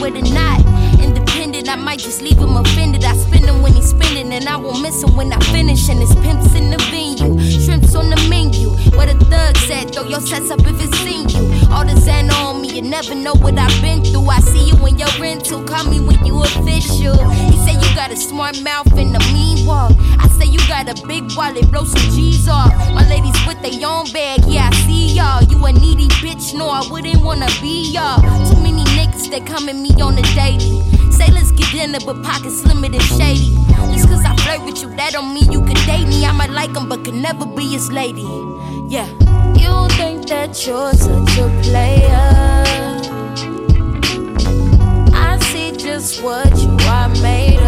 with a knife might just leave him offended. I spend him when he's spending, and I won't miss him when I finish. And his pimps in the venue, shrimps on the menu. Where the thugs at? Throw your sets up if it's seen you. All the Xan on me, you never know what I've been through. I see you when you're rental, call me when you official. He say you got a smart mouth and a mean walk. I say you got a big wallet, blow some G's off. My ladies with their own bag, yeah, I see y'all. You a needy bitch, no, I wouldn't wanna be y'all. Too many niggas that come at me on the daily say let's get dinner, but pockets limited shady. Just cause I flirt with you, that don't mean you can date me. I might like him, but can never be his lady. Yeah. You think that you're such a player? I see just what you are made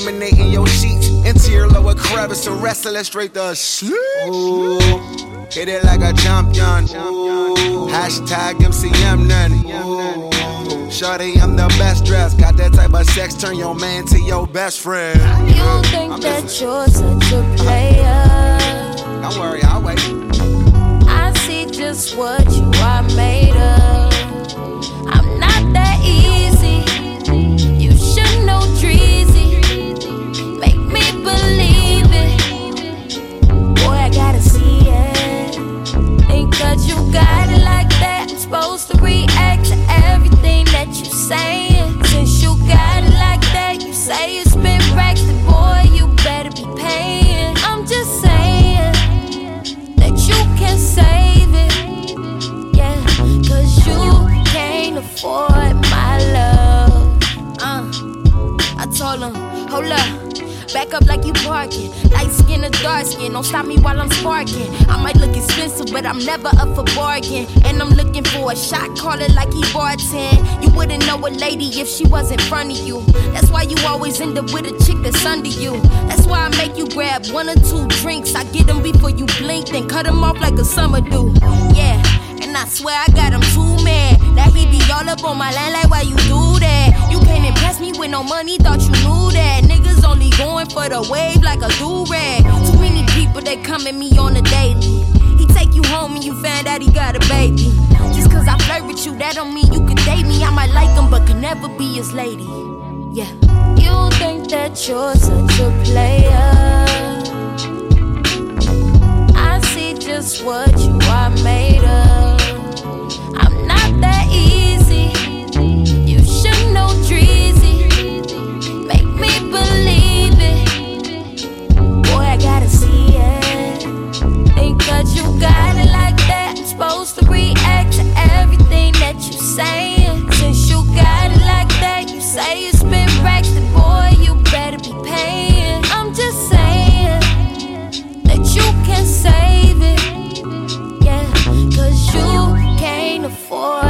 Laminating your sheets into your lower crevice and wrestling straight to sleep. Ooh, hit it like a champion. Ooh, hashtag MCM none. Ooh, Shorty, I'm the best dressed. Got that type of sex, turn your man to your best friend. You think I'm that listening. you're such a player. Don't worry, I'll wait. I see just what you are made of. Can't my love. Uh, I told him, hold up. Back up like you parking. Light skin or dark skin, don't stop me while I'm sparking. I might look expensive, but I'm never up for bargain. And I'm looking for a shot, call it like he bartend. You wouldn't know a lady if she was in front of you. That's why you always end up with a chick that's under you. That's why I make you grab one or two drinks. I get them before you blink, then cut them off like a summer do. Yeah. And I swear I got them too mad. That he be all up on my line like why you do that? You can't impress me with no money, thought you knew that. Niggas only going for the wave like a do-rag. Too many people, they come at me on the daily. He take you home and you find out he got a baby. Just cause I flirt with you, that don't mean you can date me. I might like him but can never be his lady. Yeah. You think that you're such a player. I see just what you are made of. Saying. Since you got it like that, you say spend racks, then boy, you better be paying. I'm just saying that you can save it. Yeah, cause you can't afford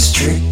It's tricky,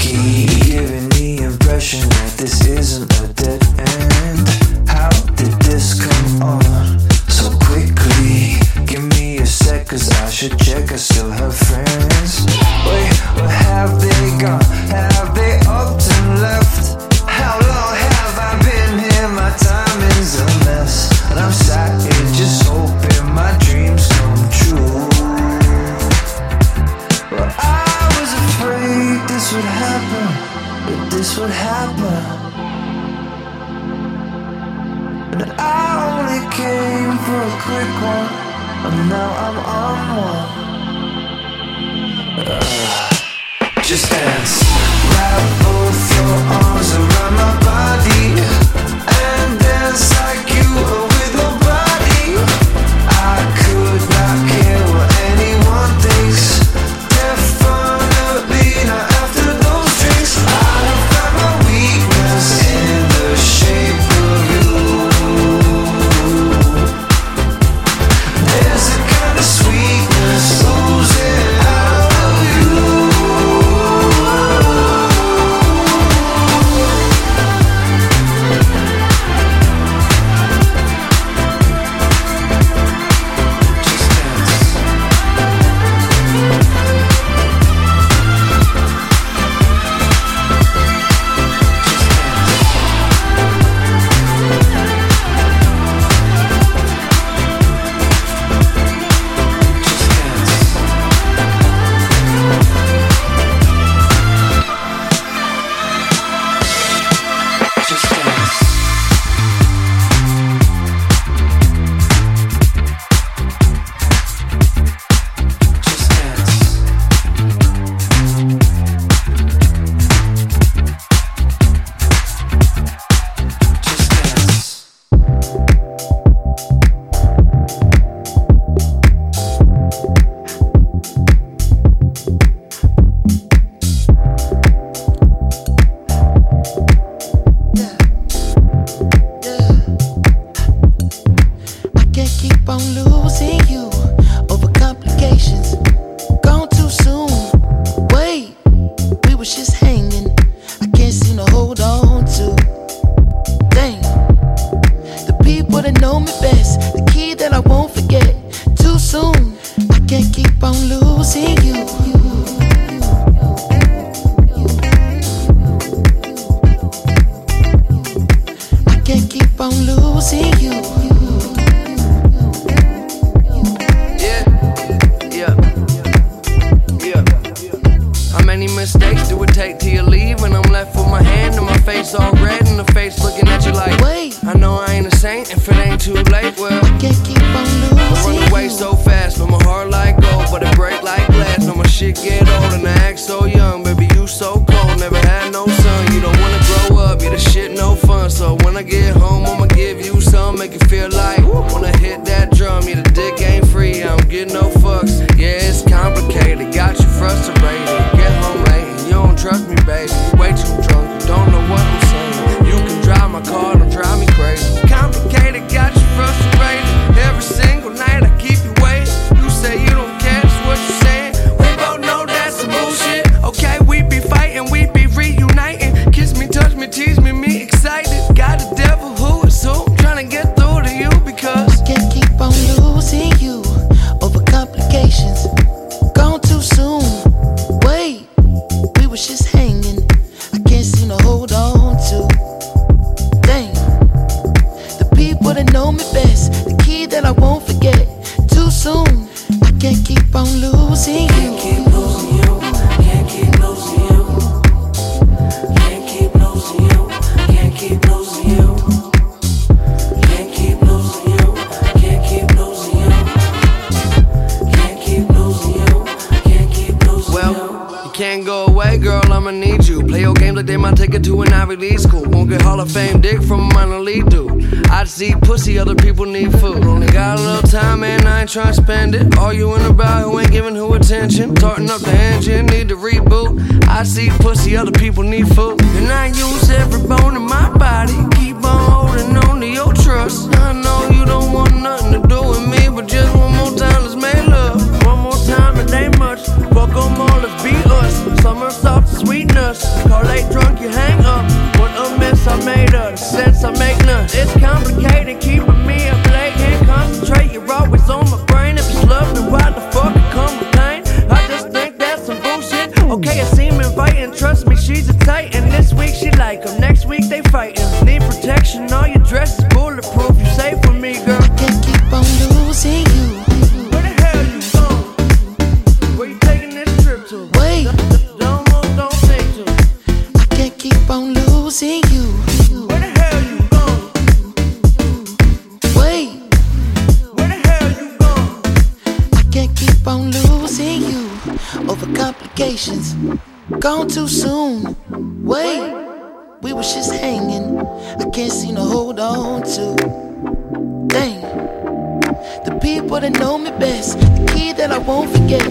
would've known me best. The key that I won't forget.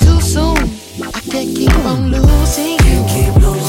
Too soon, I can't keep on losing. you. keep on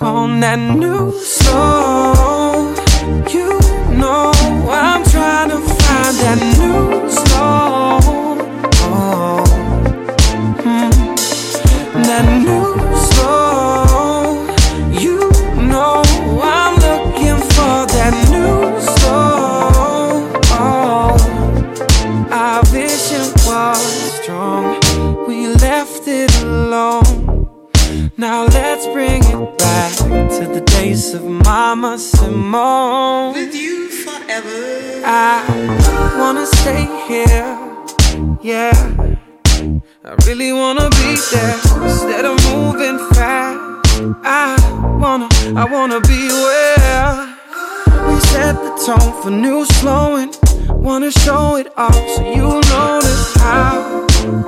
want that new slow. You Simone. With you forever. I wanna stay here, yeah. I really wanna be there instead of moving fast. I wanna, I wanna be where we set the tone for new slowing. Wanna show it off so you notice how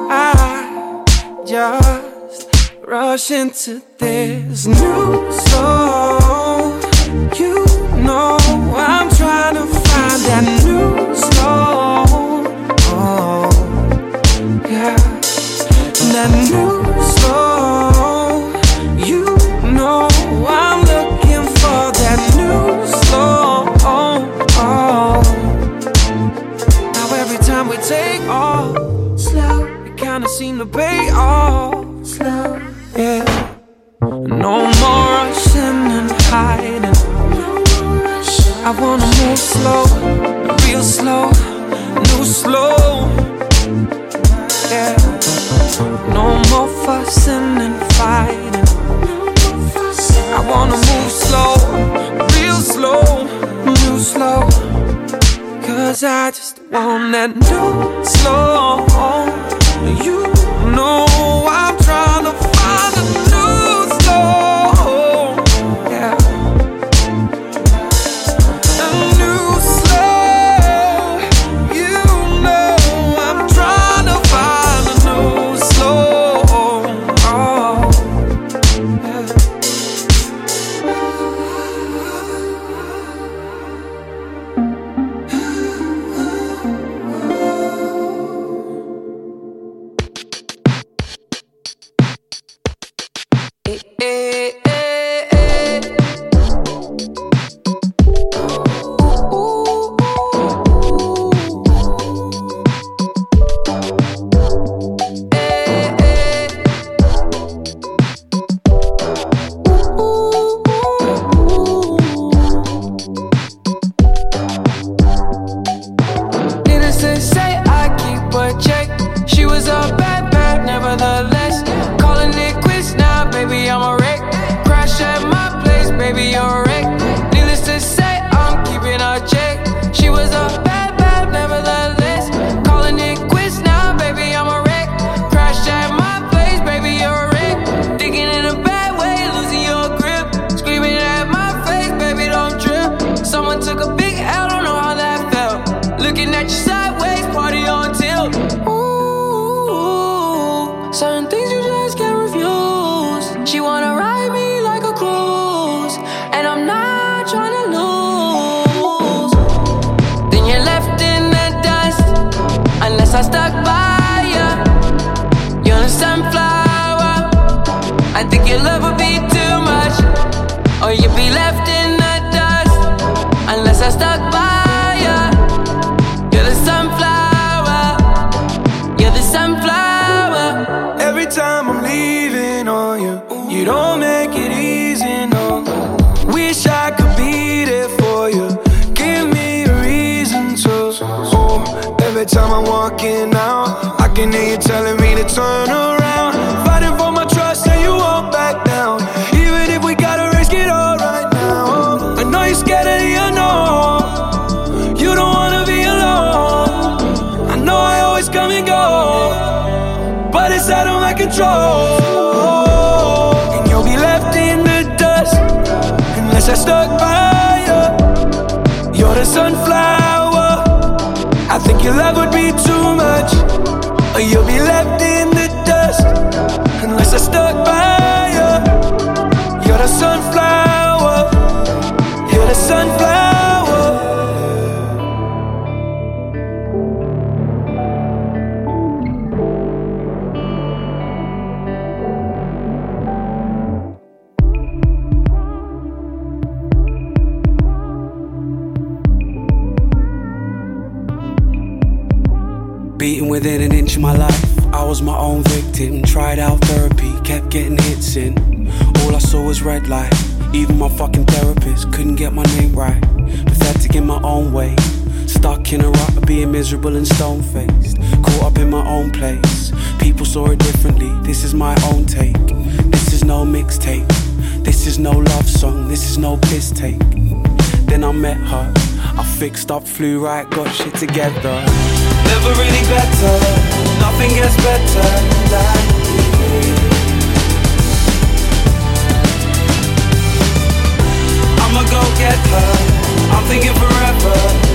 I just rush into this new soul. You know I'm trying to find that new soul. Oh, yeah, that new soul. You know I'm looking for that new soul. Oh, now every time we take off slow, it kinda seem to pay off slow. Yeah. No I wanna move slow, real slow, new slow. Yeah. No more fussing and fighting. I wanna move slow, real slow, new slow. Cause I just want that new slow. You know I'm trying don't make it easy, no. Wish I could be there for you. Give me a reason to. Oh, every time I'm walking out, I can hear you telling me to turn around. You're the sunflower. Beaten within an inch of my life. I was my own victim. Tried out therapy, kept getting hits in. All I saw was red light. Even my fucking therapist couldn't get my name right. Pathetic in my own way. Stuck in a rut of being miserable and stone faced. Caught up in my own place. People saw it differently. This is my own take. This is no mixtape. This is no love song. This is no piss take. Then I met her. I fixed up, flew right, got shit together. Never really better. Nothing gets better than get. I'm thinking forever.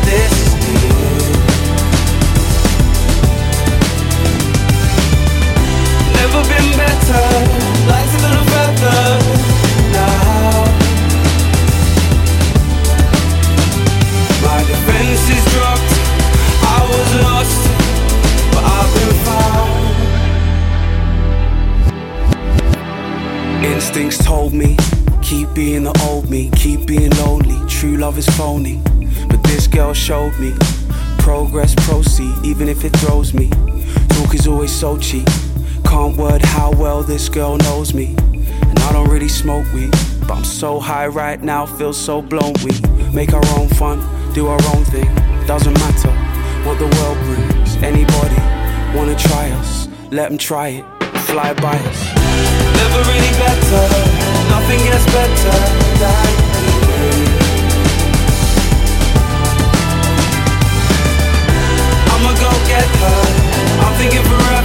It throws me. Talk is always so cheap. Can't word how well this girl knows me. And I don't really smoke weed, but I'm so high right now, feel so blown. We make our own fun, do our own thing. Doesn't matter what the world brings. Anybody wanna try us? Let them try it, fly by us. Never really better. Nothing gets better I'm thinking forever.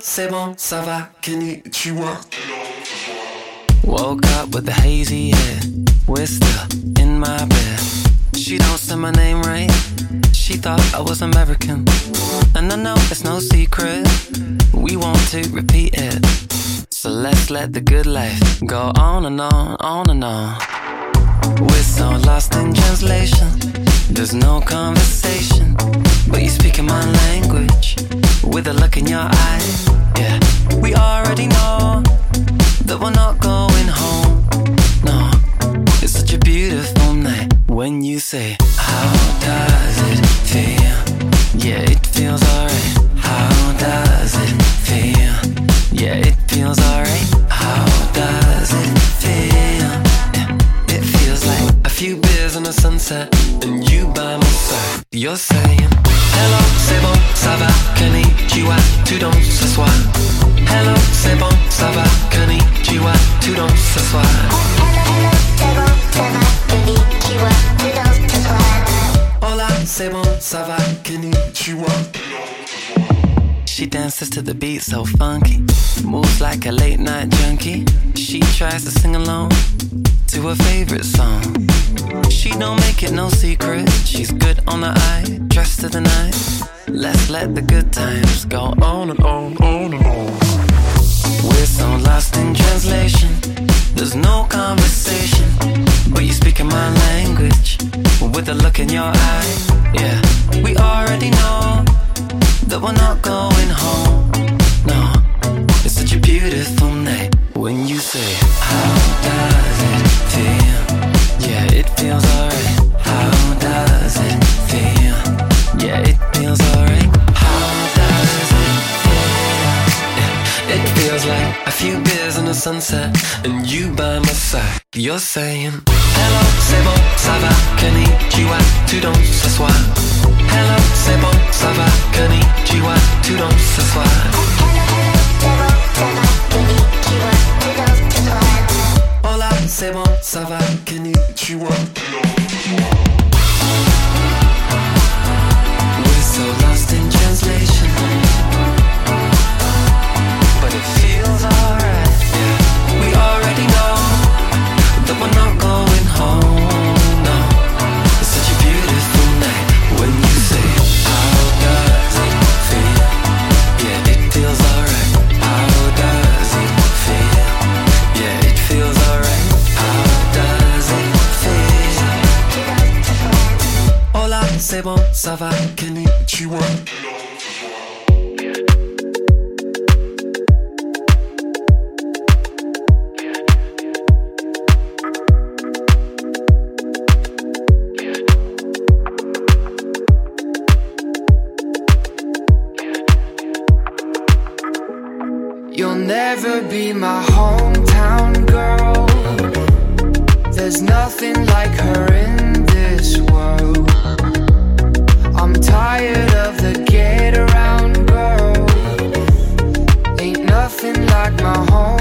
C'est bon, ça va, konnichiwa. Woke up with a hazy head. We're still in my bed. She don't say my name right. She thought I was American. And I know it's no secret. We want to repeat it. So let's let the good life go on and on, on and on. We're so lost in translation. There's no conversation. But you're speaking my language with a look in your eye. Yeah, we already know that we're not going home. No, it's such a beautiful night when you say, How does it feel? Yeah, it feels alright. How does it feel? Yeah, it feels alright. How does it feel? Yeah, it feels like a few beers on a sunset and you by my side. You're saying, Hello, c'est bon, ça va, konnichiwa, tu danses ce soir. Hello, c'est bon, ça va, konnichiwa, tu danses ce soir. Hola, c'est bon, ça va, konnichiwa. She dances to the beat so funky, moves like a late night junkie. She tries to sing along to her favorite song. She don't make it no secret. She's good on the eye, dressed to the nines. Let's let the good times go on and on, on and on. We're so lost in translation. There's no conversation, but you're speaking my language with a look in your eye. Yeah, we already know that we're not going home. No, it's such a beautiful night when you say, How does it feel? Yeah, it feels alright. How does it sunset and you by my side. You're saying, Hello, c'est bon, ça va, konnichiwa, tu danses ce soir. Hello, c'est bon, ça va, konnichiwa, tu danses ce soir. Hola, c'est bon, ça va, konnichiwa. We're c'est bon, ça va, konnichiwa. You'll never be my hometown girl. There's nothing like her in tired of the get around girl. Ain't nothing like my hometown